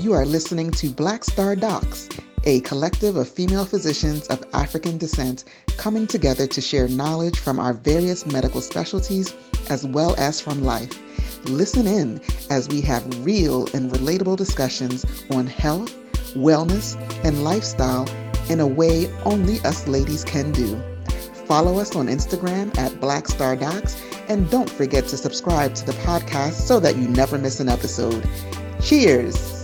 You are listening to Black Star Docs, a collective of female physicians of African descent coming together to share knowledge from our various medical specialties as well as from life. Listen in as we have real and relatable discussions on health, wellness, and lifestyle in a way only us ladies can do. Follow us on Instagram at Black Star Docs and don't forget to subscribe to the podcast so that you never miss an episode. Cheers!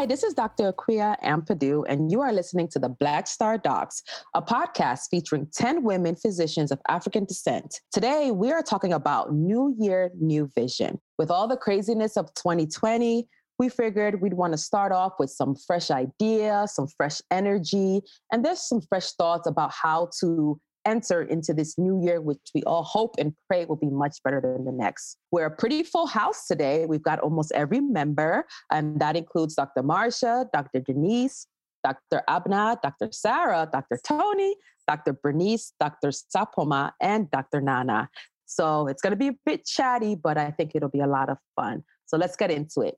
Hi, this is Dr. Akua Ampadu, and you are listening to the Black Star Docs, a podcast featuring 10 women physicians of African descent. Today, we are talking about New Year, New Vision. With all the craziness of 2020, we figured we'd want to start off with some fresh ideas, some fresh energy, and there's some fresh thoughts about how to enter into this new year, which we all hope and pray will be much better than the next. We're a pretty full house today. We've got almost every member, and that includes Dr. Marsha, Dr. Denise, Dr. Abena, Dr. Sarah, Dr. Tony, Dr. Bernice, Dr. Sapoma, and Dr. Nana. So it's going to be a bit chatty, but I think it'll be a lot of fun. So let's get into it.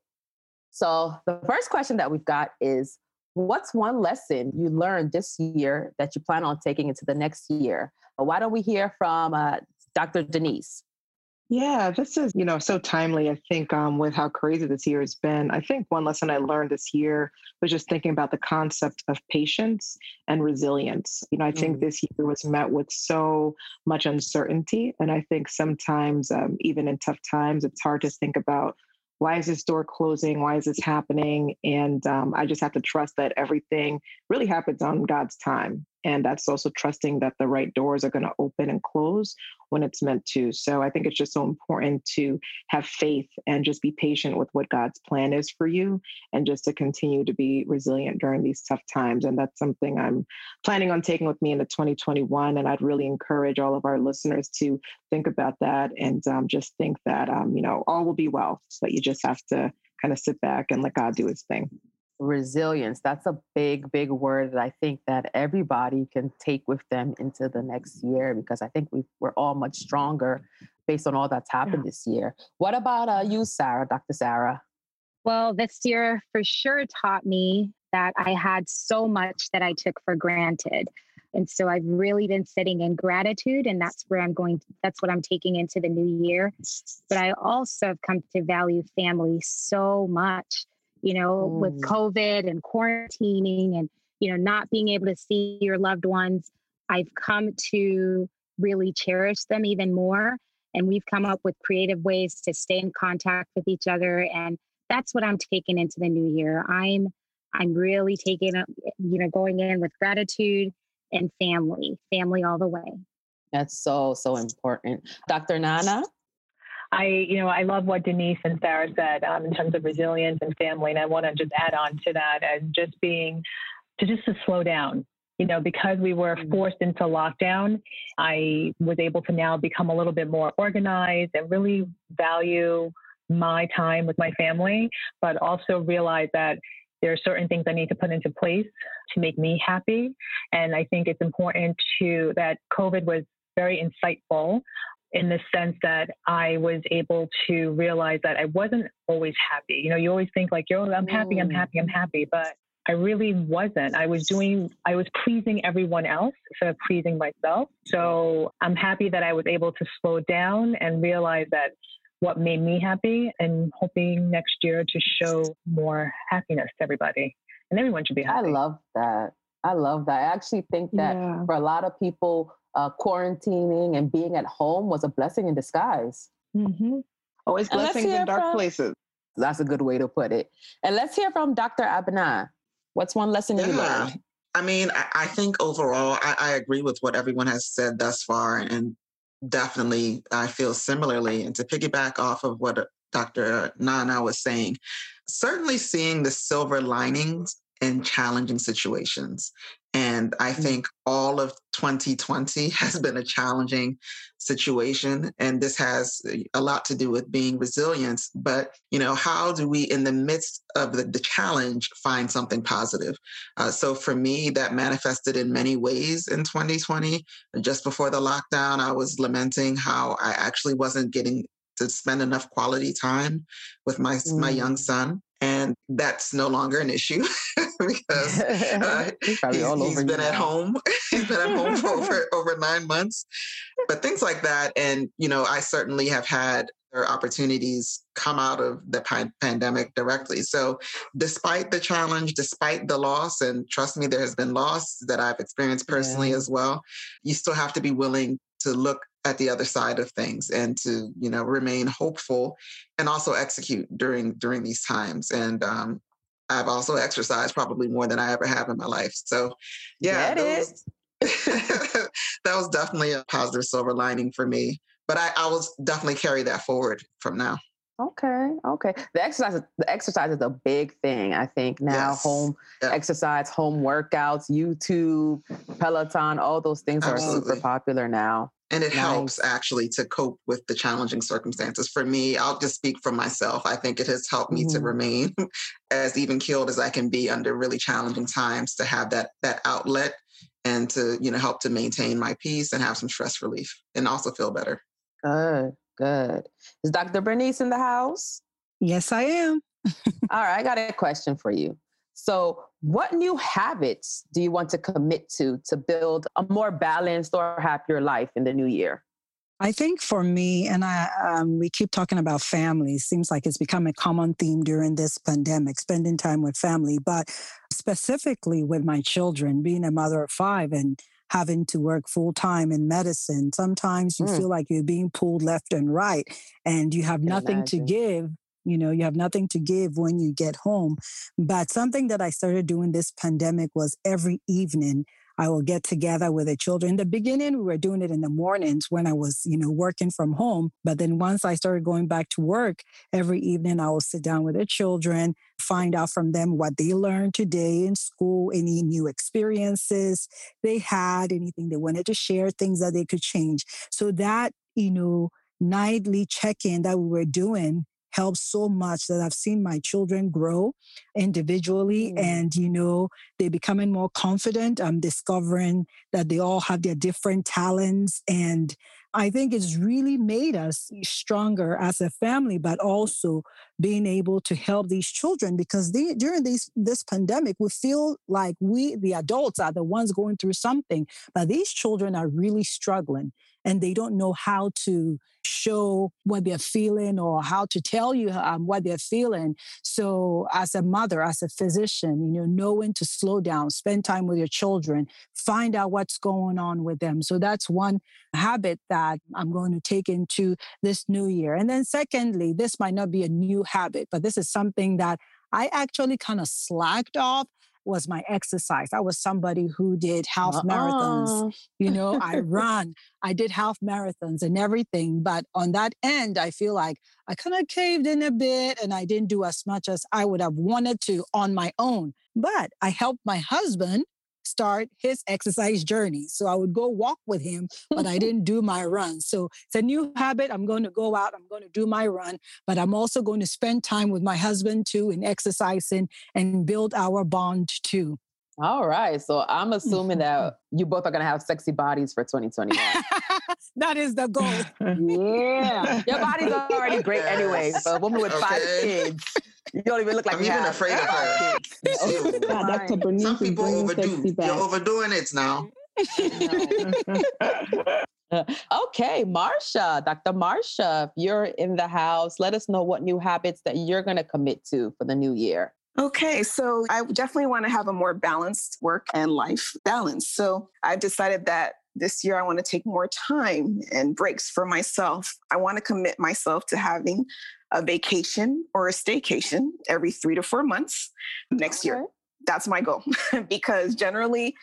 So, the first question that we've got is What's one lesson you learned this year that you plan on taking into the next year? Why don't we hear from uh, Dr. Denise? Yeah, this is, you know, so timely, I think, um, with how crazy this year has been. I think one lesson I learned this year was just thinking about the concept of patience and resilience. You know, I think mm. this year was met with so much uncertainty. And I think sometimes, um, even in tough times, it's hard to think about why is this door closing? Why is this happening? And um, I just have to trust that everything really happens on God's time. And that's also trusting that the right doors are going to open and close when it's meant to. So I think it's just so important to have faith and just be patient with what God's plan is for you and just to continue to be resilient during these tough times. And that's something I'm planning on taking with me into 2021. And I'd really encourage all of our listeners to think about that and um, just think that, um, you know, all will be well, but you just have to kind of sit back and let God do his thing resilience. That's a big big word that i think that everybody can take with them into the next year because i think we are all much stronger based on all that's happened yeah. this year. What about uh, you sarah dr sarah? Well this year for sure taught me that i had so much that i took for granted. And so i've really been sitting in gratitude and that's where i'm going to, that's what i'm taking into the new year. But i also have come to value family so much you know, mm. with COVID and quarantining and, you know, not being able to see your loved ones, I've come to really cherish them even more. And we've come up with creative ways to stay in contact with each other. And that's what I'm taking into the new year. I'm I'm really taking, you know, going in with gratitude and family, family all the way. That's so, so important. Dr. Nana? I, you know, I love what Denise and Sarah said um, in terms of resilience and family, and I want to just add on to that as just being to just to slow down. You know, because we were mm. forced into lockdown, I was able to now become a little bit more organized and really value my time with my family, but also realize that there are certain things I need to put into place to make me happy. And I think it's important to that COVID was very insightful in the sense that I was able to realize that I wasn't always happy. You know, you always think like, yo, I'm happy, I'm happy, I'm happy. But I really wasn't. I was doing, I was pleasing everyone else instead of pleasing myself. So I'm happy that I was able to slow down and realize that what made me happy and hoping next year to show more happiness to everybody. And everyone should be happy. I love that. I love that. I actually think that yeah. for a lot of people, uh, quarantining and being at home was a blessing in disguise. Mm-hmm. Always blessings in dark from, places. That's a good way to put it. And let's hear from Dr. Abena. What's one lesson yeah. you learned? I mean, I, I think overall, I, I, agree with what everyone has said thus far. And definitely, I feel similarly. And to piggyback off of what Dr. Nana was saying, certainly seeing the silver linings in challenging situations. And I mm. think all of 2020 has been a challenging situation. And this has a lot to do with being resilient. But, you know, how do we, in the midst of the, the challenge, find something positive? Uh, so for me, that manifested in many ways in 2020. Just before the lockdown, I was lamenting how I actually wasn't getting to spend enough quality time with my mm. my young son and that's no longer an issue because uh, he's, he's been at home. he's been at home for over, over nine months. But things like that, and you know, I certainly have had opportunities come out of the pandemic directly. So, despite the challenge, despite the loss, and trust me, there has been loss that I've experienced personally yeah. as well. You still have to be willing to look at the other side of things and to you know remain hopeful and also execute during during these times. And um, i've also exercised probably more than i ever have in my life. So yeah those, that was definitely a positive silver lining for me. But I, I will definitely carry that forward from now Okay, okay. The exercise, the exercise is a big thing. I think now yes. home yeah. exercise, home workouts, YouTube, Peloton, all those things Absolutely. are super popular now. And it nice. helps actually to cope with the challenging circumstances. For me, I'll just speak for myself. I think it has helped me mm-hmm. to remain as even keeled as I can be under really challenging times to have that that outlet and to, you know, help to maintain my peace and have some stress relief and also feel better. Good, good. Is Dr. Bernice in the house? Yes, I am. All right, I got a question for you. So, what new habits do you want to commit to to build a more balanced or happier life in the new year? I think for me, and I, um, we keep talking about family. Seems like it's become a common theme during this pandemic, spending time with family. But specifically with my children, being a mother of five and having to work full time in medicine, sometimes you mm. feel like you're being pulled left and right, and you have nothing imagine. to give you know you have nothing to give when you get home but something that i started doing this pandemic was every evening I will get together with the children. In the beginning, we were doing it in the mornings when I was, you know, working from home. But then once I started going back to work, every evening I will sit down with the children, find out from them what they learned today in school, any new experiences they had, anything they wanted to share, things that they could change. So that, you know, nightly check-in that we were doing helps so much that I've seen my children grow individually mm. and, you know, they're becoming more confident. I'm discovering that they all have their different talents. And I think it's really made us stronger as a family, but also being able to help these children because they, during this, this pandemic, we feel like we, the adults, are the ones going through something, but these children are really struggling and they don't know how to show what they're feeling or how to tell you um, what they're feeling. So, as a mother, as a physician, you know, knowing to slow down, spend time with your children, find out what's going on with them. So, that's one habit that I'm going to take into this new year. And then, secondly, this might not be a new habit, but this is something that I actually kind of slacked off was my exercise. I was somebody who did half uh-uh. marathons. You know, I run, I did half marathons and everything. But on that end, I feel like I kind of caved in a bit and I didn't do as much as I would have wanted to on my own. But I helped my husband start his exercise journey. So I would go walk with him, but I didn't do my run. So it's a new habit. I'm going to go out, I'm going to do my run, but I'm also going to spend time with my husband too in exercising and build our bond too. All right. So I'm assuming that you both are going to have sexy bodies for 2021. that is the goal. yeah. Your bodies are already great anyway. So a woman with okay. five kids. You don't even look like I'm even afraid of her. Oh, Some people overdo. You're overdoing it now. Uh, okay, Marsha, Dr. Marsha, if you're in the house, let us know what new habits that you're going to commit to for the new year. Okay, so I definitely want to have a more balanced work and life balance. So I've decided that this year I want to take more time and breaks for myself. I want to commit myself to having a vacation or a staycation every three to four months next okay. year. That's my goal because generally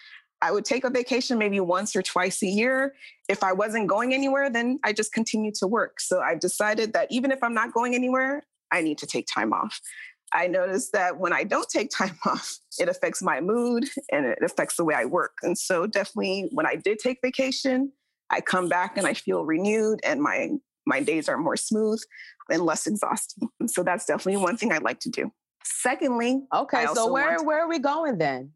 I would take a vacation maybe once or twice a year. If I wasn't going anywhere, then I just continue to work. So I've decided that even if I'm not going anywhere, I need to take time off. I noticed that when I don't take time off, it affects my mood and it affects the way I work. And so, definitely, when I did take vacation, I come back and I feel renewed and my my days are more smooth and less exhausting. So that's definitely one thing I'd like to do. Secondly, okay. So where where are we going then?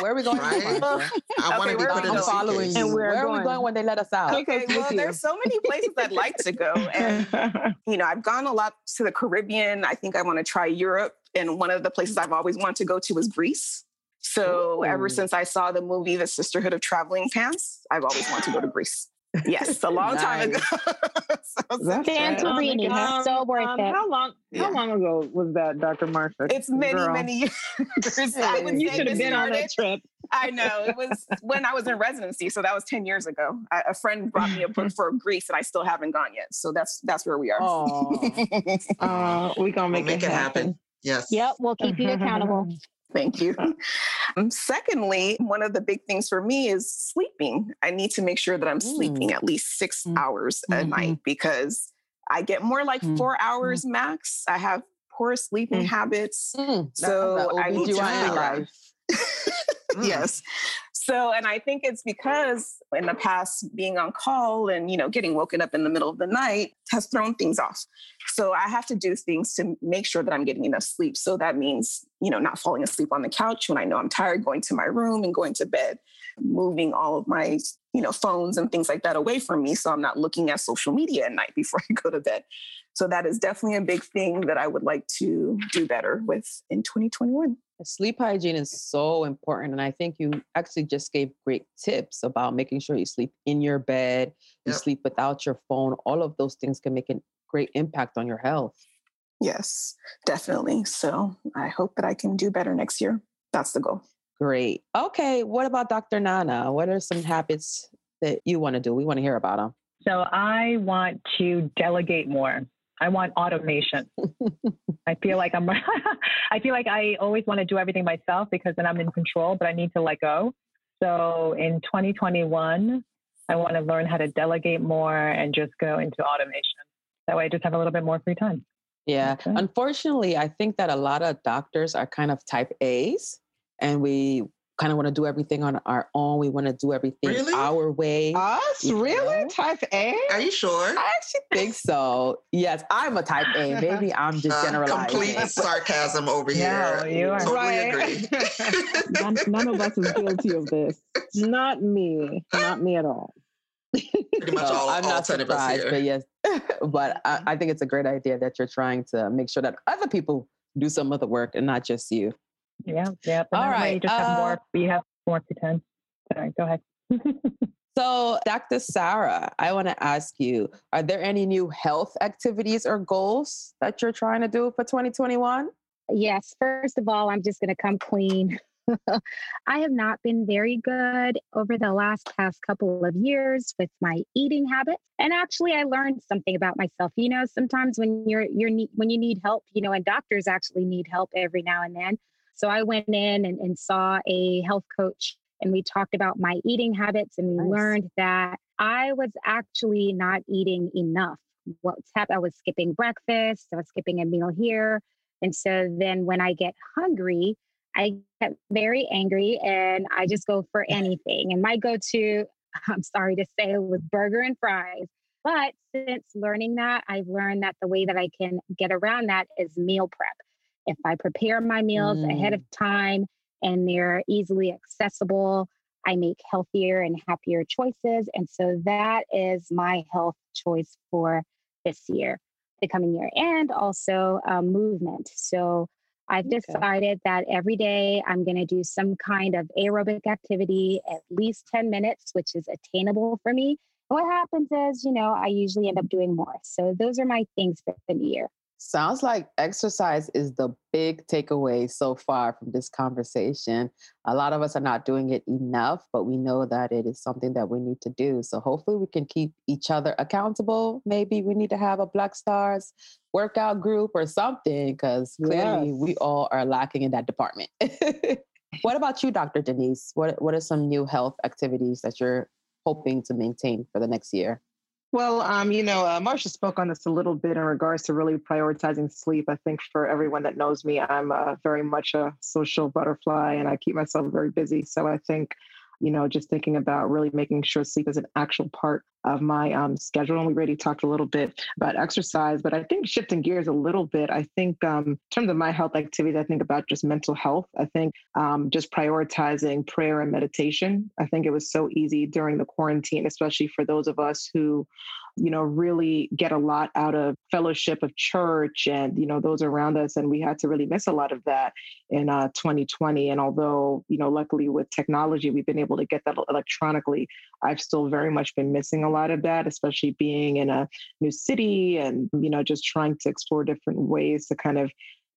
Where are we going? Right? I want Okay, to be put in we a going? following you. And we're Where are we going. going when they let us out? Okay, with well, there's so many places I'd like to go. And, you know, I've gone a lot to the Caribbean. I think I want to try Europe. And one of the places I've always wanted to go to was Greece. So ever since I saw the movie The Sisterhood of Traveling Pants, I've always wanted to go to Greece. Yes, a long time ago. So That's since right. then- Santorini, Um, so worth um, it. How long? Yeah. How long ago was that, Dr. Martha? It's many, Girl. many years. I would You should have this been on that trip. I know it was when I was in residency, so that was ten years ago. I, a friend brought me a book for Greece, and I still haven't gone yet. So that's that's where we are. Oh, Uh, we gonna We'll make, make it happen. Yes. Yep, we'll keep you accountable. Thank you. Um, secondly, one of the big things for me is sleeping. I need to make sure that I'm sleeping at least 6 Mm. hours a Mhm. night because I get more like Mm. four hours max. I have poor sleeping Mm. habits. Mm, So I need to figure out- Mm. yes. So, and I think it's because in the past, being on call and, you know, getting woken up in the middle of the night has thrown things off. So I have to do things to make sure that I'm getting enough sleep. So that means, you know, not falling asleep on the couch when I know I'm tired, going to my room and going to bed, moving all of my, you know, phones and things like that away from me. So I'm not looking at social media at night before I go to bed. So that is definitely a big thing that I would like to do better with in 2021. Sleep hygiene is so important. And I think you actually just gave great tips about making sure you sleep in your bed, you Yep. sleep without your phone. All of those things can make a great impact on your health. Yes, definitely. So I hope that I can do better next year. That's the goal. Great. Okay. What about Dr. Nana? What are some habits that you want to do? We want to hear about them. So I want to delegate more. I want automation. I feel like I'm I feel like I always want to do everything myself because then I'm in control, but I need to let go. So in 2021, I want to learn how to delegate more and just go into automation. That way I just have a little bit more free time. Yeah. Okay. Unfortunately, I think that a lot of doctors are kind of type A's and we kind of want to do everything on our own. We want to do everything Really? our way. Us? Really? know? Type A? Are you sure? I actually think so. Yes, I'm a type A. Maybe I'm just Uh, generalizing. complete sarcasm over No, here. you are. Totally Right. agree. none, none of us is guilty of this. Not me. Not me at all. Pretty much So all, I'm all not 10 of us surprised, here. but yes. but I, I think it's a great idea that you're trying to make sure that other people do some of the work and not just you. Yeah, yeah. But All that way right, You just have uh, more. You have more free time. Sorry, go ahead. So, Dr. Sarah, I want to ask you are there any new health activities or goals that you're trying to do for 2021? Yes, first of all, I'm just going to come clean. I have not been very good over the last past couple of years with my eating habits. And actually I learned something about myself. You know, sometimes when you're you're ne- when you need help, you know, and doctors actually need help every now and then. So I went in and, and saw a health coach and we talked about my eating habits and we Nice. learned that I was actually not eating enough. What's happened? I was skipping breakfast, I was skipping a meal here. And so then when I get hungry, I get very angry and I just go for anything. And my go to, I'm sorry to say, was burger and fries. But since learning that, I've learned that the way that I can get around that is meal prep. If I prepare my meals ahead of time and they're easily accessible, I make healthier and happier choices. And so that is my health choice for this year, the coming year, and also um, movement. So I've Okay. decided that every day I'm going to do some kind of aerobic activity, at least 10 minutes, which is attainable for me. What happens is, you know, I usually end up doing more. So those are my things for the new year. Sounds like exercise is the big takeaway so far from this conversation. A lot of us are not doing it enough, but we know that it is something that we need to do. So hopefully we can keep each other accountable. Maybe we need to have a Black Stars workout group or something because clearly we all are lacking in that department. what about you, Dr. Denise? What what are some new health activities that you're hoping to maintain for the next year? Well, um, you know, uh, Marsha spoke on this a little bit in regards to really prioritizing sleep. I think for everyone that knows me, I'm uh, very much a social butterfly and I keep myself very busy. So I think you know, just thinking about really making sure sleep is an actual part of my um, schedule. And we already talked a little bit about exercise, but I think shifting gears a little bit, I think um, in terms of my health activities, I think about just mental health. I think um, just prioritizing prayer and meditation. I think it was so easy during the quarantine, especially for those of us who you know, really get a lot out of fellowship of church and, you know, those around us. And we had to really miss a lot of that in uh, 2020. And although, you know, luckily with technology, we've been able to get that electronically, I've still very much been missing a lot of that, especially being in a new city and, you know, just trying to explore different ways to kind of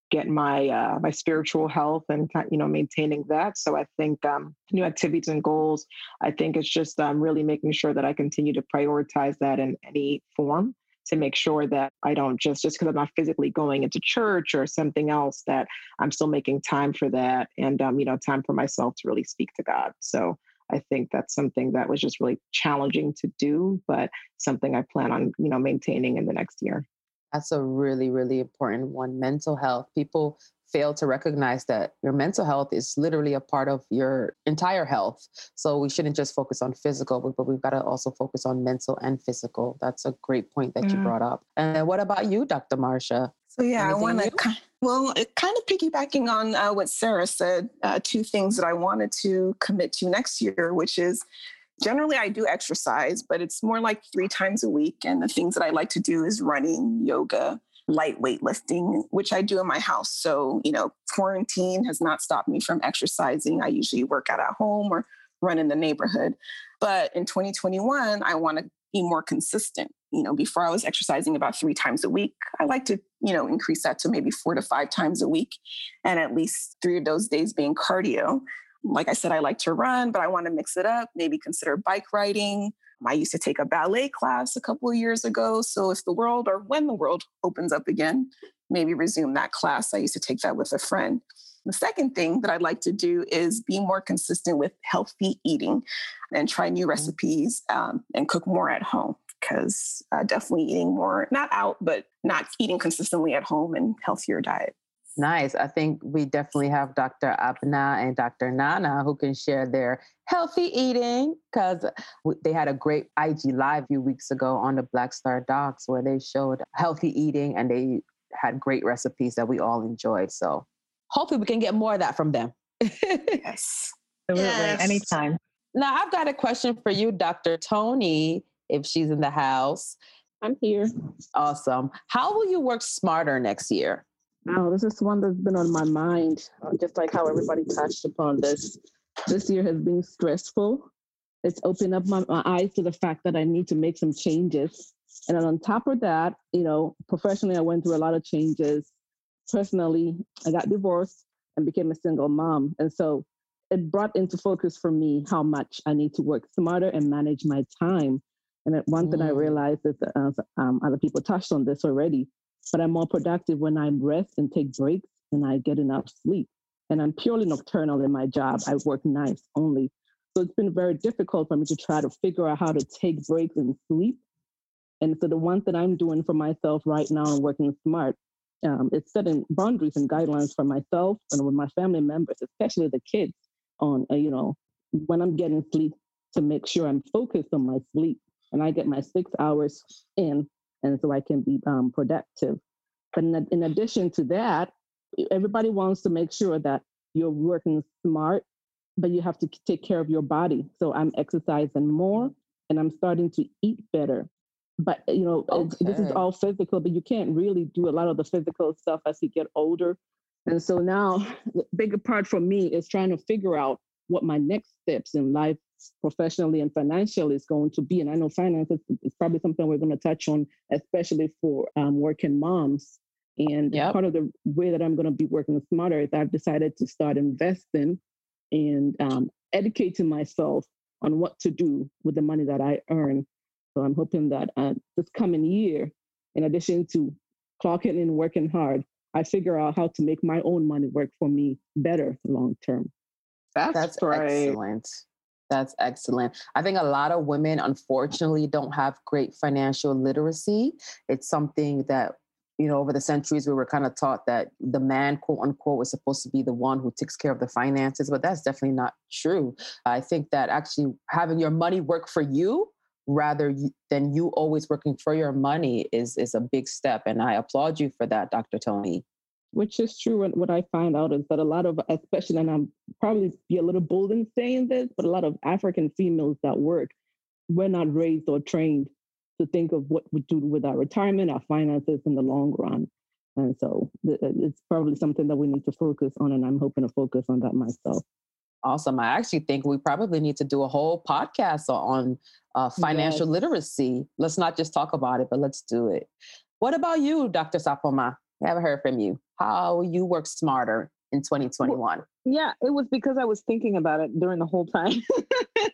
get my uh, my spiritual health and you know maintaining that. So I think um, new activities and goals. I think it's just um, really making sure that I continue to prioritize that in any form to make sure that I don't just just because I'm not physically going into church or something else that I'm still making time for that and um, you know time for myself to really speak to God. So I think that's something that was just really challenging to do, but something I plan on you know maintaining in the next year. That's a really, really important one. Mental health. People fail to recognize that your mental health is literally a part of your entire health. So we shouldn't just focus on physical, but we've got to also focus on mental and physical. That's a great point that mm. you brought up. And what about you, Dr. Marsha? So yeah, Anything I want to. Well, kind of piggybacking on uh, what Sarah said. Uh, two things that I wanted to commit to next year, which is generally I do exercise, but it's more like three times a week. And the things that I like to do is running, yoga, light weightlifting, which I do in my house. So, you know, quarantine has not stopped me from exercising. I usually work out at home or run in the neighborhood. But in 2021, I want to be more consistent. You know, before I was exercising about three times a week. I like to, you know, increase that to maybe four to five times a week and at least three of those days being cardio like I said, I like to run, but I want to mix it up, maybe consider bike riding. I used to take a ballet class a couple of years ago. So if the world or when the world opens up again, maybe resume that class. I used to take that with a friend. The second thing that I'd like to do is be more consistent with healthy eating and try new mm-hmm. recipes um, and cook more at home because uh, definitely eating more, not out, but not eating consistently at home and healthier diet. Nice. I think we definitely have Dr. Abena and Dr. Nana who can share their healthy eating because they had a great IG live a few weeks ago on the Black Star Docs where they showed healthy eating and they had great recipes that we all enjoyed. So hopefully we can get more of that from them. yes. Absolutely. Yes. Anytime. Now I've got a question for you, Dr. Tony, if she's in the house. I'm here. Awesome. How will you work smarter next year? Oh, this is one that's been on my mind, uh, just like how everybody touched upon this. This year has been stressful. It's opened up my, my eyes to the fact that I need to make some changes. And then on top of that, you know, professionally, I went through a lot of changes. Personally, I got divorced and became a single mom. And so it brought into focus for me how much I need to work smarter and manage my time. And one mm. thing I mm. realized is that uh, um, other people touched on this already but I'm more productive when I rest and take breaks and I get enough sleep. And I'm purely nocturnal in my job. I work nights only. So it's been very difficult for me to try to figure out how to take breaks and sleep. And so the one that I'm doing for myself right now and working smart um, is setting boundaries and guidelines for myself and with my family members, especially the kids, on uh, you know when I'm getting sleep to make sure I'm focused on my sleep and I get my six hours in and so I can be um, productive. But in, in addition to that, everybody wants to make sure that you're working smart, but you have to take care of your body. So I'm exercising more and I'm starting to eat better. But you know, okay. this is all physical, but you can't really do a lot of the physical stuff as you get older. And so now, the bigger part for me is trying to figure out what my next steps in life professionally and financially is going to be. And I know finance is, probably something we're going to touch on, especially for um, working moms. And yep. part of the way that I'm going to be working smarter is I've decided to start investing and um, educating myself on what to do with the money that I earn. So I'm hoping that uh, this coming year, in addition to clocking in and working hard, I figure out how to make my own money work for me better long term. That's, That's excellent. That's excellent. I think a lot of women, unfortunately, don't have great financial literacy. It's something that you know, over the centuries, we were kind of taught that the man, quote unquote, was supposed to be the one who takes care of the finances, but that's definitely not true. I think that actually having your money work for you rather than you always working for your money is is a big step, and I applaud you for that, Dr. Tony. Which is true. And what I find out is that a lot of, especially, and I'm probably be a little bold in saying this, but a lot of African females that work, we're not raised or trained to think of what we do with our retirement, our finances in the long run. And so uh, it's probably something that we need to focus on. And I'm hoping to focus on that myself. Awesome. I actually think we probably need to do a whole podcast on uh, financial yes. literacy. Let's not just talk about it, but let's do it. What about you, Dr. Sapoma? I haven't heard from you. How you work smarter in 2021? Yeah, it was because I was thinking about it during the whole time.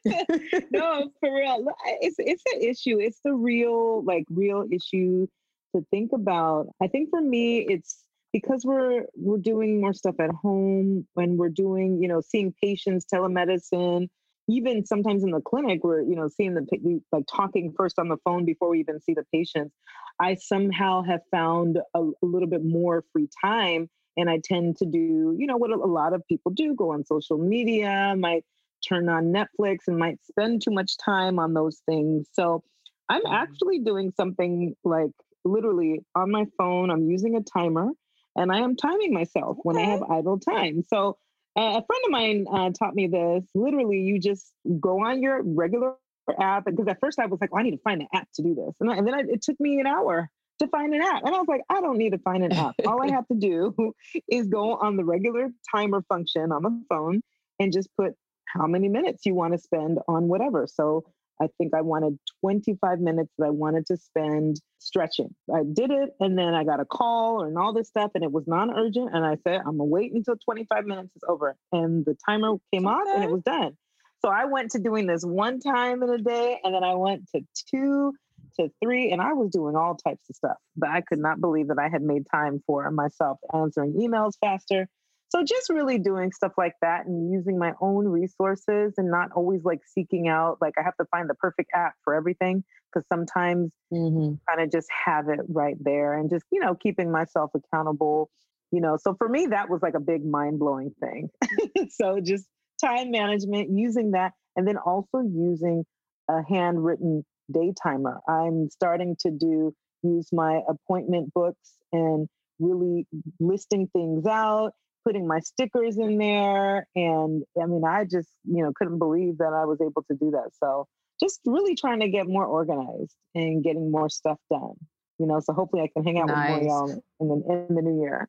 no, for real. It's it's an issue. It's the real, like real issue to think about. I think for me, it's because we're we're doing more stuff at home when we're doing, you know, seeing patients, telemedicine, even sometimes in the clinic, we're, you know, seeing the like talking first on the phone before we even see the patients. I somehow have found a, a little bit more free time and I tend to do, you know, what a lot of people do go on social media, might turn on Netflix and might spend too much time on those things. So I'm mm-hmm. actually doing something like literally on my phone, I'm using a timer and I am timing myself okay. when I have idle time. So uh, a friend of mine uh, taught me this. Literally, you just go on your regular app because at first I was like, oh, I need to find an app to do this, and, I, and then I, it took me an hour to find an app. And I was like, I don't need to find an app. All I have to do is go on the regular timer function on the phone and just put how many minutes you want to spend on whatever. So I think I wanted 25 minutes that I wanted to spend stretching. I did it and then I got a call and all this stuff and it was non urgent. And I said, I'm gonna wait until 25 minutes is over. And the timer came okay. off and it was done. So I went to doing this one time in a day and then I went to two to three, and I was doing all types of stuff. But I could not believe that I had made time for myself, answering emails faster. So just really doing stuff like that and using my own resources and not always like seeking out, like I have to find the perfect app for everything because sometimes mm-hmm. kind of just have it right there and just, you know, keeping myself accountable, you know. So for me, that was like a big mind blowing thing. so just time management, using that, and then also using a handwritten day timer. I'm starting to do use my appointment books and really listing things out, putting my stickers in there. And I mean, I just, you know, couldn't believe that I was able to do that. So just really trying to get more organized and getting more stuff done. You know, so hopefully I can hang out nice. with more y'all in the in the new year.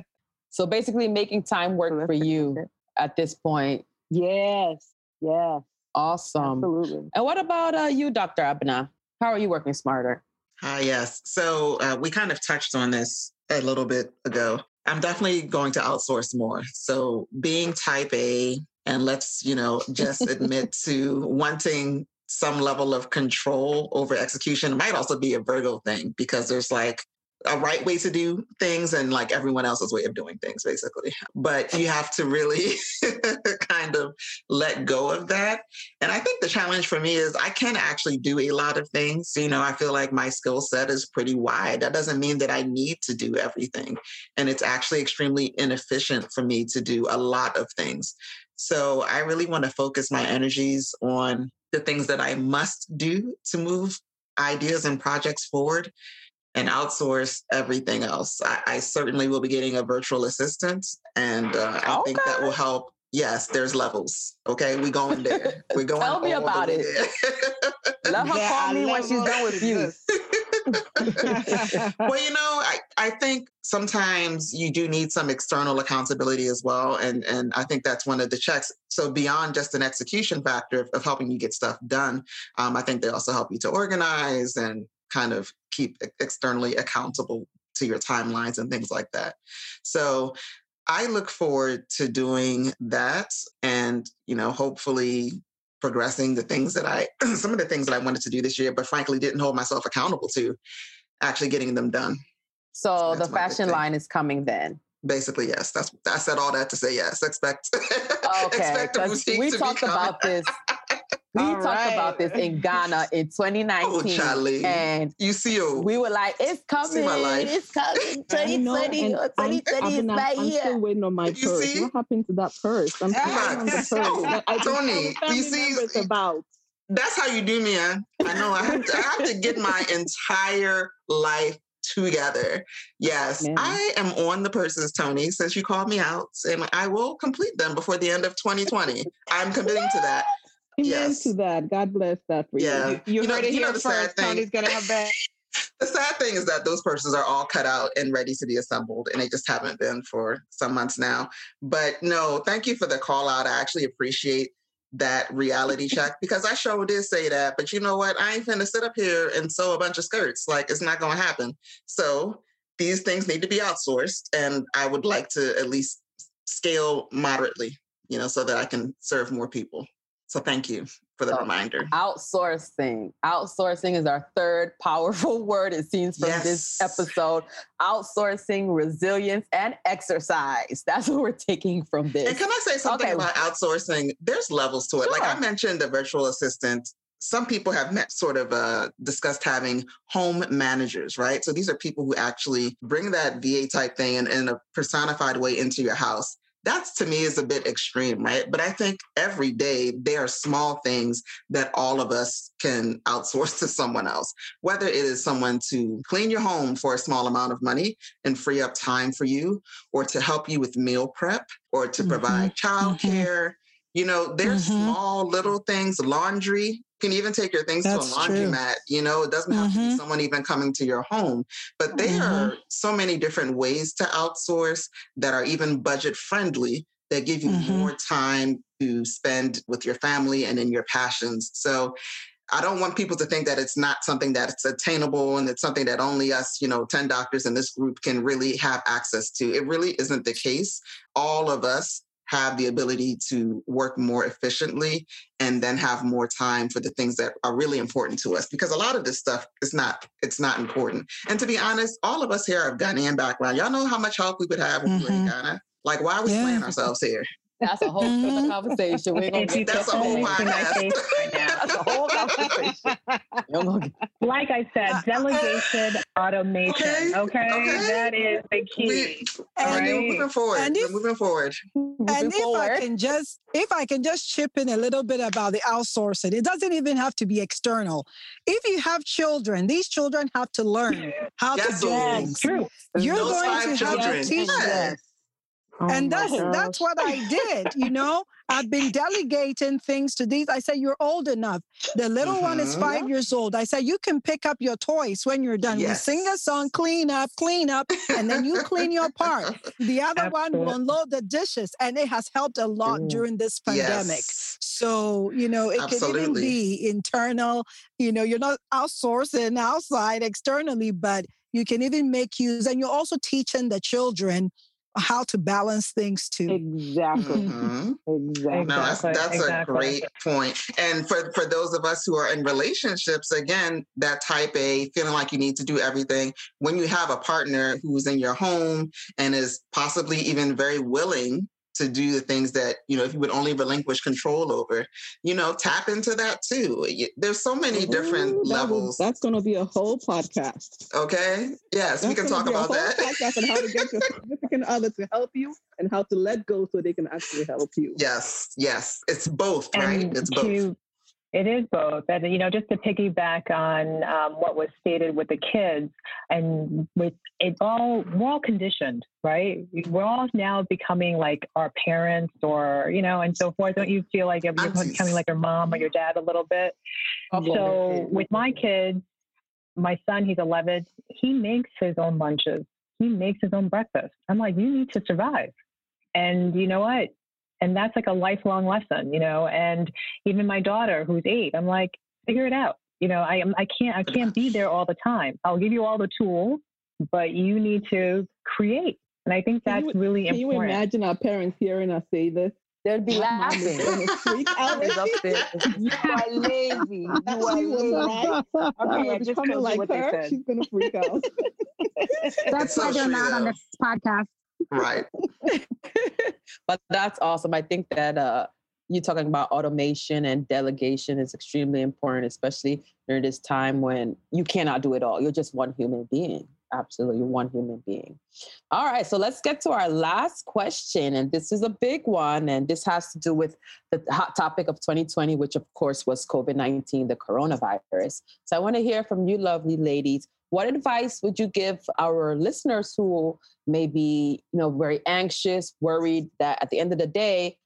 so basically making time work for you at this point. Yes. Yes. Awesome. Absolutely. And what about uh, you, Dr. Abena? How are you working smarter? Hi, yes. So uh, we kind of touched on this a little bit ago. I'm definitely going to outsource more. So being type A, and let's, you know, just admit to wanting some level of control over execution might also be a Virgo thing because there's like a right way to do things and like everyone else's way of doing things, basically. But you have to really kind of let go of that. And I think the challenge for me is I can actually do a lot of things. You know, I feel like my skill set is pretty wide. That doesn't mean that I need to do everything. And it's actually extremely inefficient for me to do a lot of things. So I really want to focus my energies on the things that I must do to move ideas and projects forward and outsource everything else. I, I, certainly will be getting a virtual assistant, and uh, I okay. think that will help. Yes, there's levels. Okay, we going there. We're going. Tell me about it. Let her yeah, call me when she's done with you. well, you know, I, I think sometimes you do need some external accountability as well. And, and I think that's one of the checks. So beyond just an execution factor of, of helping you get stuff done, um, I think they also help you to organize and kind of keep externally accountable to your timelines and things like that. So I look forward to doing that and, you know, hopefully progressing the things that I, some of the things that I wanted to do this year, but frankly didn't hold myself accountable to actually getting them done. So, so the fashion line is coming then. Basically, yes. That's I said all that to say yes. Expect. Okay, expect we talked about this We All talked right. about this in Ghana in 2019. Oh, Charlie. And You see, oh, we were like, it's coming. my life. It's coming. I know, 2020 and uh, I'm, 2020 is my I'm year. still waiting on my You purse. see? What happened to that purse? I'm still waiting on the purse. I Tony, you see- members about. that's how you do me, man. I know. I have to, I have to get my entire life together. Yes, Man. I am on the purses, Tony, since you called me out, and I will complete them before the end of 2020. I'm committing to that. Amen Yes. to that. God bless that for Yeah. you. You, You know- heard it you know here the sad first. thing- Tony's gonna have that. The sad thing is that those persons are all cut out and ready to be assembled, and they just haven't been for some months now. But no, thank you for the call out. I actually appreciate that reality check because I sure did say that. But you know what? I ain't finna sit up here and sew a bunch of skirts. Like it's not gonna happen. So these things need to be outsourced, and I would like to at least scale moderately, you know, so that I can serve more people. So thank you for the So, reminder. Outsourcing. Outsourcing is our third powerful word, it seems, from this episode. Outsourcing, resilience, and exercise. That's what we're taking from this. And can I say something Okay. about outsourcing? There's levels to it. Like I mentioned, the virtual assistant. Some people have met, sort of uh, discussed having home managers, right? So these are people who actually bring that VA type thing in, in a personified way into your house. That's to me is a bit extreme, right? But I think every day there are small things that all of us can outsource to someone else, whether it is someone to clean your home for a small amount of money and free up time for you, or to help you with meal prep, or to Mhm, provide childcare. You know, there's Mhm. small little things, laundry. Can even take your things That's to a true. laundromat. You know, it doesn't have to be Mhm. someone even coming to your home. But there Mhm. are so many different ways to outsource that are even budget friendly that give you Mhm. more time to spend with your family and in your passions. So I don't want people to think that it's not something that's attainable and it's something that only us, you know, 10 doctors in this group can really have access to. It really isn't the case. All of us have the ability to work more efficiently and then have more time for the things that are really important to us because a lot of this stuff is not it's not important. And to be honest all of us here are ghanaian background. Y'all know how much help we would have were in mm-hmm. ghana? Like why are we Yeah. playing ourselves here That's a whole Mhm. conversation. We're gonna If get That's put a whole that into my podcast. right now. That's a whole conversation. We ain't gonna get- Like I said, Uh, delegation, automation. Okay, Okay, okay. that is the key. we, all right, Right. we're moving forward And we're moving forward moving and if I can just if I can just chip in a little bit about the outsourcing, it doesn't even have to be external. If you have children, these children have to learn how Yes, to do yes, things. True. You're Those going five to have children. to teach Yeah. them. Oh and that's that's what I did. You know, I've been delegating things to these. I say you're old enough. The little one is Mhm. five years old. I say you can pick up your toys when you're done. We sing a song, clean up, clean up, and then you clean your part. The other one will Absolutely. unload the dishes, and it has helped a lot during this pandemic. yes So, you know, it can even be internal. You know, you're not outsourcing outside externally, but you can even make use, and you're also teaching the children how to balance things too. Exactly. Mhm. Exactly. No, that's Exactly, a great point. And for for those of us who are in relationships, again, that type A feeling like you need to do everything. When you have a partner who's in your home and is possibly even very willing to do the things that you know if you would only relinquish control over, you know, tap into that too. There's so many different Ooh, that will- levels. that's going to be a whole podcast. Okay. Yes, we can talk be a about whole that. podcast on how to get your significant other to help you and how to let go so they can actually help you. Yes, yes. It's both, right? And It's both. to, it is both. And, you know, just to piggyback on um, what was stated with the kids and with it all, we're all conditioned, right? We're all now becoming like our parents or, you know, and so forth. Don't you feel like you're becoming like your mom or your dad a little bit? So with my kids, my son, he's 11, he makes his own lunches. He makes his own breakfast. I'm like, you need to survive. And you know what? And that's like a lifelong lesson, you know. And even my daughter, who's eight, I'm like, figure it out. You know, I am I can't I can't be there all the time. I'll give you all the tools, but you need to create. And I think that's you- really Can you imagine our parents hearing us say this? They'll be My laughing. going to freak out. It's upstairs. You are lazy. You are lazy. right. Okay, I I'm just becoming told like what they her. said. She's going to freak out. That's so why they're not on this podcast. Right. but that's awesome. I think that uh, you're talking about automation and delegation is extremely important, especially during this time when you cannot do it all. You're just one human being. Absolutely, one human being. All right, so let's get to our last question. And this is a big one. And this has to do with the hot topic of 2020, which of course was COVID 19, the coronavirus. So I want to hear from you, lovely ladies. What advice would you give our listeners who may be, you know, very anxious, worried that at the end of the day,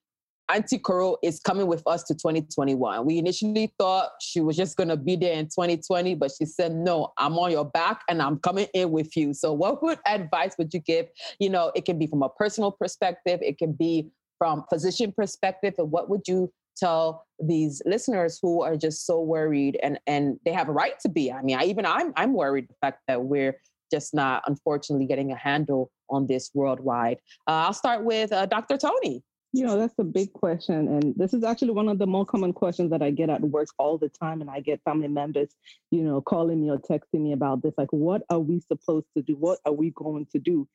Auntie Koro is coming with us to 2021. We initially thought she was just going to be there in 2020, but she said, No, I'm on your back and I'm coming in with you. So, what would advice would you give? You know, it can be from a personal perspective, it can be from physician perspective. And what would you tell these listeners who are just so worried and and they have a right to be? I mean, I, even I'm I'm worried the fact that we're just not unfortunately getting a handle on this worldwide. Uh, I'll start with uh, Dr. Tony. You know, that's a big question. And this is actually one of the more common questions that I get at work all the time. And I get family members, you know, calling me or texting me about this. Like, what are we supposed to do? What are we going to do?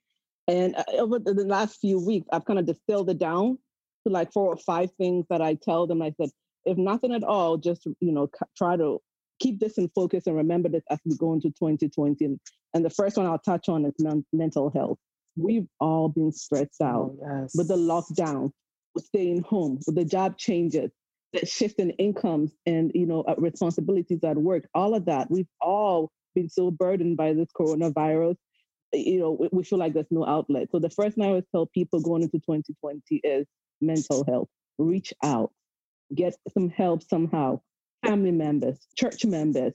And uh, over the last few weeks, I've kind of distilled it down to like four or five things that I tell them. I said, if nothing at all, just, you know, try to keep this in focus and remember this as we go into 2020. And, and the first one I'll touch on is men- mental health. We've all been stressed out oh, yes. with the lockdown with staying home, with the job changes, the shift in incomes and you know uh, responsibilities at work, all of that. We've all been so burdened by this coronavirus. You know, we, we feel like there's no outlet. So the first thing I always tell people going into 2020 is mental health. Reach out, get some help somehow. Family members, church members,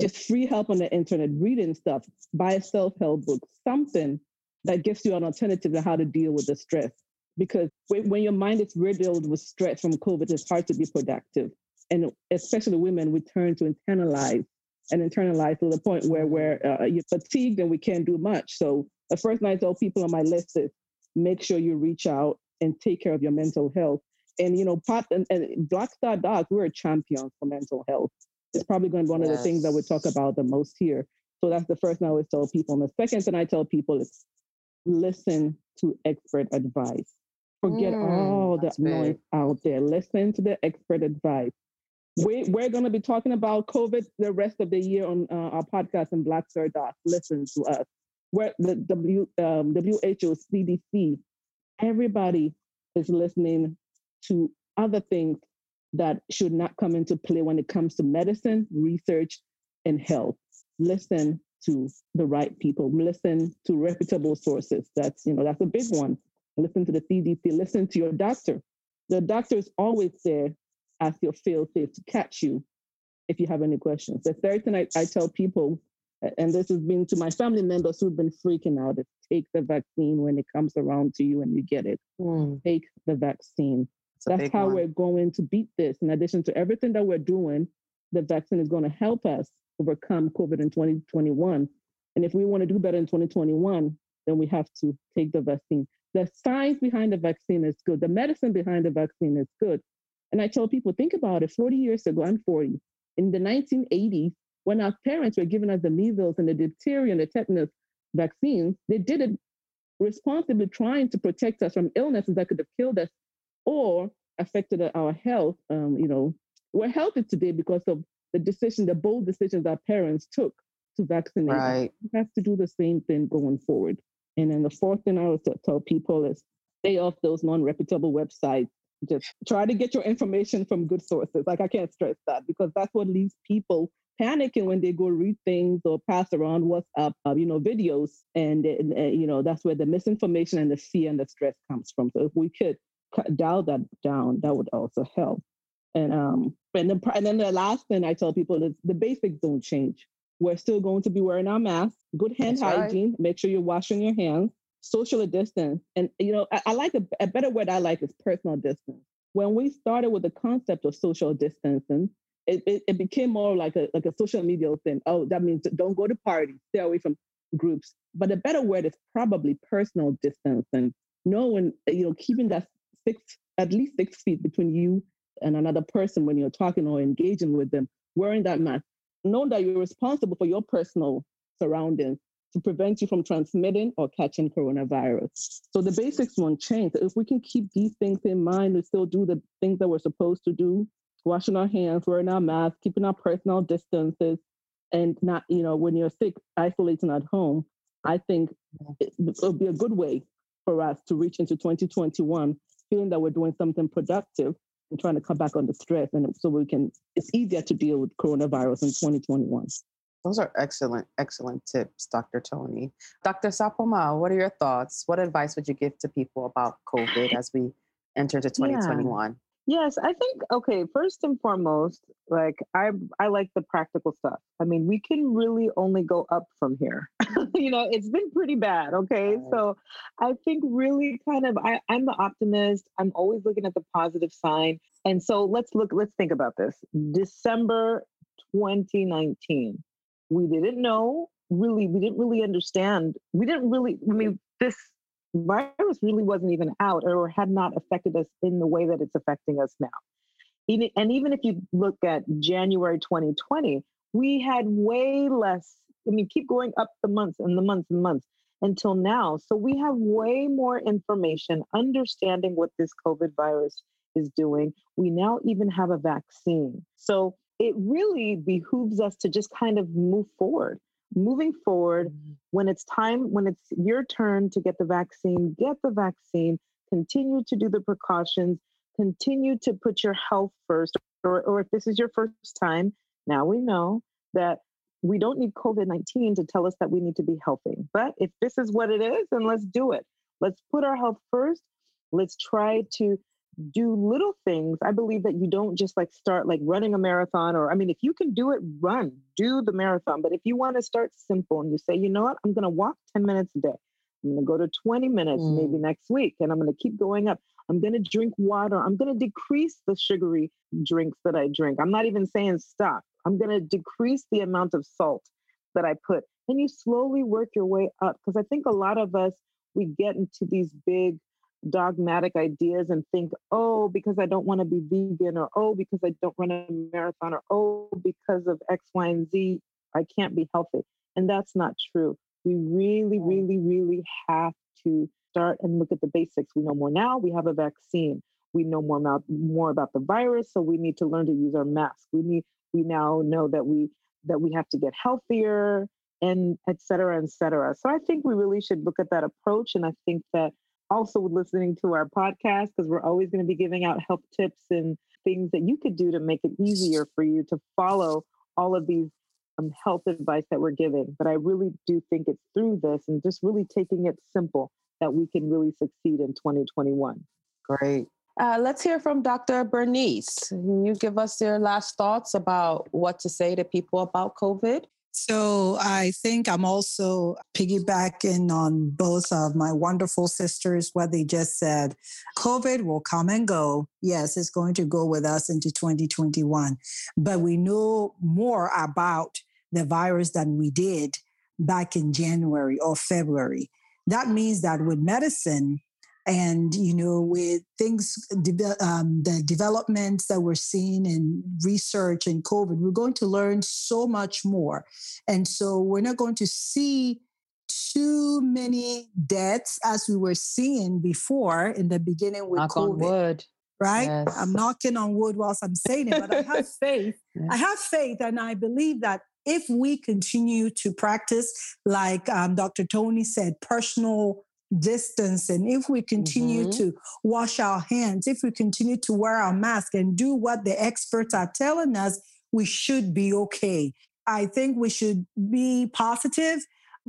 just free help on the internet, reading stuff, buy a self-help book, something that gives you an alternative to how to deal with the stress because when your mind is riddled with stress from COVID, it's hard to be productive. And especially women, we turn to internalize and internalize to the point where we're uh, you're fatigued and we can't do much. So the first thing I tell people on my list is make sure you reach out and take care of your mental health. And you know, part and, and Black Star Docs, we're a champions for mental health. It's probably going to be one yes. of the things that we talk about the most here. So that's the first thing I always tell people. And the second thing I tell people is listen to expert advice. Forget mm, all the noise out there. Listen to the expert advice. We, we're going to be talking about COVID the rest of the year on uh, our podcast and Black Star Docs. Listen to us. Where the W, um, WHO, CDC, everybody is listening to other things that should not come into play when it comes to medicine, research, and health. Listen to the right people. Listen to reputable sources. That's you know that's a big one listen to the CDC, listen to your doctor. The doctor is always there as your field safe to catch you if you have any questions. The third thing I, I tell people, and this has been to my family members who've been freaking out, is take the vaccine when it comes around to you and you get it. Mm. Take the vaccine. That's, That's how one. we're going to beat this. In addition to everything that we're doing, the vaccine is going to help us overcome COVID in 2021. And if we want to do better in 2021, then we have to take the vaccine. The science behind the vaccine is good. The medicine behind the vaccine is good. And I tell people, think about it 40 years ago, I'm 40. In the 1980s, when our parents were giving us the measles and the diphtheria and the tetanus vaccines, they did it responsibly trying to protect us from illnesses that could have killed us or affected our health. Um, you know, we're healthy today because of the decision, the bold decisions our parents took to vaccinate. Right. We have to do the same thing going forward. And then the fourth thing I would tell people is stay off those non-reputable websites. Just try to get your information from good sources. Like I can't stress that because that's what leaves people panicking when they go read things or pass around WhatsApp, uh, you know, videos, and, and uh, you know that's where the misinformation and the fear and the stress comes from. So if we could dial that down, that would also help. And um, and then and then the last thing I tell people is the basics don't change. We're still going to be wearing our masks, good hand That's hygiene, right. make sure you're washing your hands, social distance. And, you know, I, I like a, a better word I like is personal distance. When we started with the concept of social distancing, it, it, it, became more like a like a social media thing. Oh, that means don't go to parties, stay away from groups. But a better word is probably personal distance and knowing, you know, keeping that six at least six feet between you and another person when you're talking or engaging with them, wearing that mask know that you're responsible for your personal surroundings to prevent you from transmitting or catching coronavirus. So the basics won't change. If we can keep these things in mind and still do the things that we're supposed to do, washing our hands, wearing our masks, keeping our personal distances, and not, you know, when you're sick, isolating at home, I think it, will be a good way for us to reach into 2021, feeling that we're doing something productive and trying to cut back on the stress. And so we can, it's easier to deal with coronavirus in 2021. Those are excellent, excellent tips, Dr. Tony. Dr. Sapoma, what are your thoughts? What advice would you give to people about COVID as we enter to 2021? Yes, I think okay, first and foremost, like I I like the practical stuff. I mean, we can really only go up from here. you know, it's been pretty bad, okay? Right. So I think really kind of I I'm the optimist. I'm always looking at the positive sign. And so let's look let's think about this. December 2019. We didn't know really we didn't really understand. We didn't really I mean this virus really wasn't even out or had not affected us in the way that it's affecting us now. Even, and even if you look at January 2020, we had way less. I mean, keep going up the months and the months and months until now. So we have way more information, understanding what this COVID virus is doing. We now even have a vaccine. So it really behooves us to just kind of move forward moving forward, mm-hmm. when it's time, when it's your turn to get the vaccine, get the vaccine, continue to do the precautions, continue to put your health first. Or, or if this is your first time, now we know that we don't need COVID 19 to tell us that we need to be healthy. But if this is what it is, then let's do it. Let's put our health first. Let's try to do little things. I believe that you don't just like start like running a marathon or I mean if you can do it run, do the marathon. But if you want to start simple and you say, "You know what? I'm going to walk 10 minutes a day. I'm going to go to 20 minutes mm. maybe next week and I'm going to keep going up. I'm going to drink water. I'm going to decrease the sugary drinks that I drink. I'm not even saying stop. I'm going to decrease the amount of salt that I put. And you slowly work your way up because I think a lot of us we get into these big dogmatic ideas and think, oh, because I don't want to be vegan, or oh, because I don't run a marathon, or oh, because of X, Y, and Z, I can't be healthy. And that's not true. We really, really, really have to start and look at the basics. We know more now. We have a vaccine. We know more about more about the virus, so we need to learn to use our mask. We need we now know that we that we have to get healthier and et cetera, et cetera. So I think we really should look at that approach. And I think that also listening to our podcast because we're always going to be giving out health tips and things that you could do to make it easier for you to follow all of these um, health advice that we're giving. But I really do think it's through this and just really taking it simple that we can really succeed in 2021. Great. Uh, let's hear from Dr. Bernice. Can you give us your last thoughts about what to say to people about COVID? So I think I'm also piggybacking on both of my wonderful sisters, what they just said. COVID will come and go. Yes, it's going to go with us into 2021, but we know more about the virus than we did back in January or February. That means that with medicine, and you know with things um, the developments that we're seeing in research and covid we're going to learn so much more and so we're not going to see too many deaths as we were seeing before in the beginning with Knock covid on wood right yes. i'm knocking on wood whilst i'm saying it but i have faith yes. i have faith and i believe that if we continue to practice like um, dr tony said personal distance and if we continue mm-hmm. to wash our hands if we continue to wear our mask and do what the experts are telling us we should be okay i think we should be positive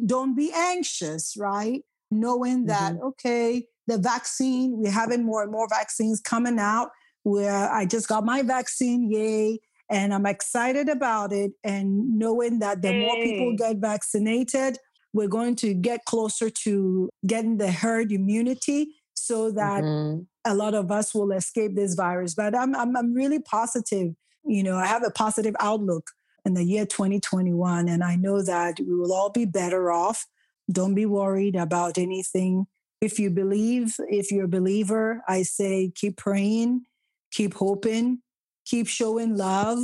don't be anxious right knowing that mm-hmm. okay the vaccine we're having more and more vaccines coming out where i just got my vaccine yay and i'm excited about it and knowing that the more people get vaccinated we're going to get closer to getting the herd immunity so that mm-hmm. a lot of us will escape this virus. But I'm, I'm, I'm really positive. You know, I have a positive outlook in the year 2021, and I know that we will all be better off. Don't be worried about anything. If you believe, if you're a believer, I say keep praying, keep hoping, keep showing love,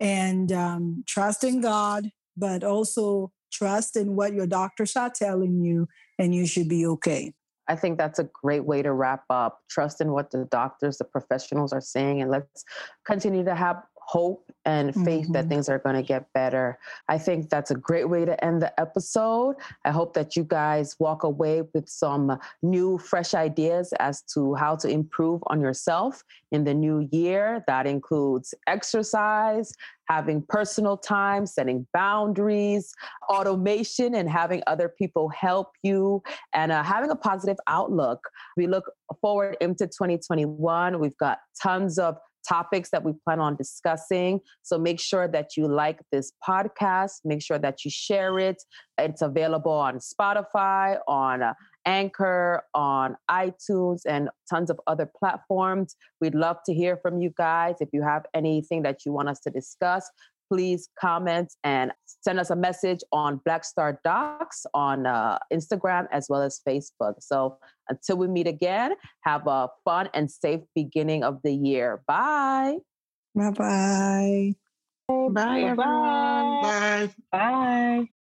and um, trust in God, but also trust in what your doctors are telling you, and you should be okay. I think that's a great way to wrap up. Trust in what the doctors, the professionals are saying, and let's continue to have hope and faith mm-hmm. that things are going to get better. I think that's a great way to end the episode. I hope that you guys walk away with some new, fresh ideas as to how to improve on yourself in the new year. That includes exercise, having personal time, setting boundaries, automation, and having other people help you, and uh, having a positive outlook. We look forward into 2021. We've got tons of topics that we plan on discussing. So make sure that you like this podcast, make sure that you share it. It's available on Spotify, on uh, Anchor, on iTunes, and tons of other platforms. We'd love to hear from you guys. If you have anything that you want us to discuss, please comment and send us a message on Black Star Docs on uh, Instagram as well as Facebook. So until we meet again, have a fun and safe beginning of the year. Bye. Bye-bye. Bye, bye everyone. Bye. Bye.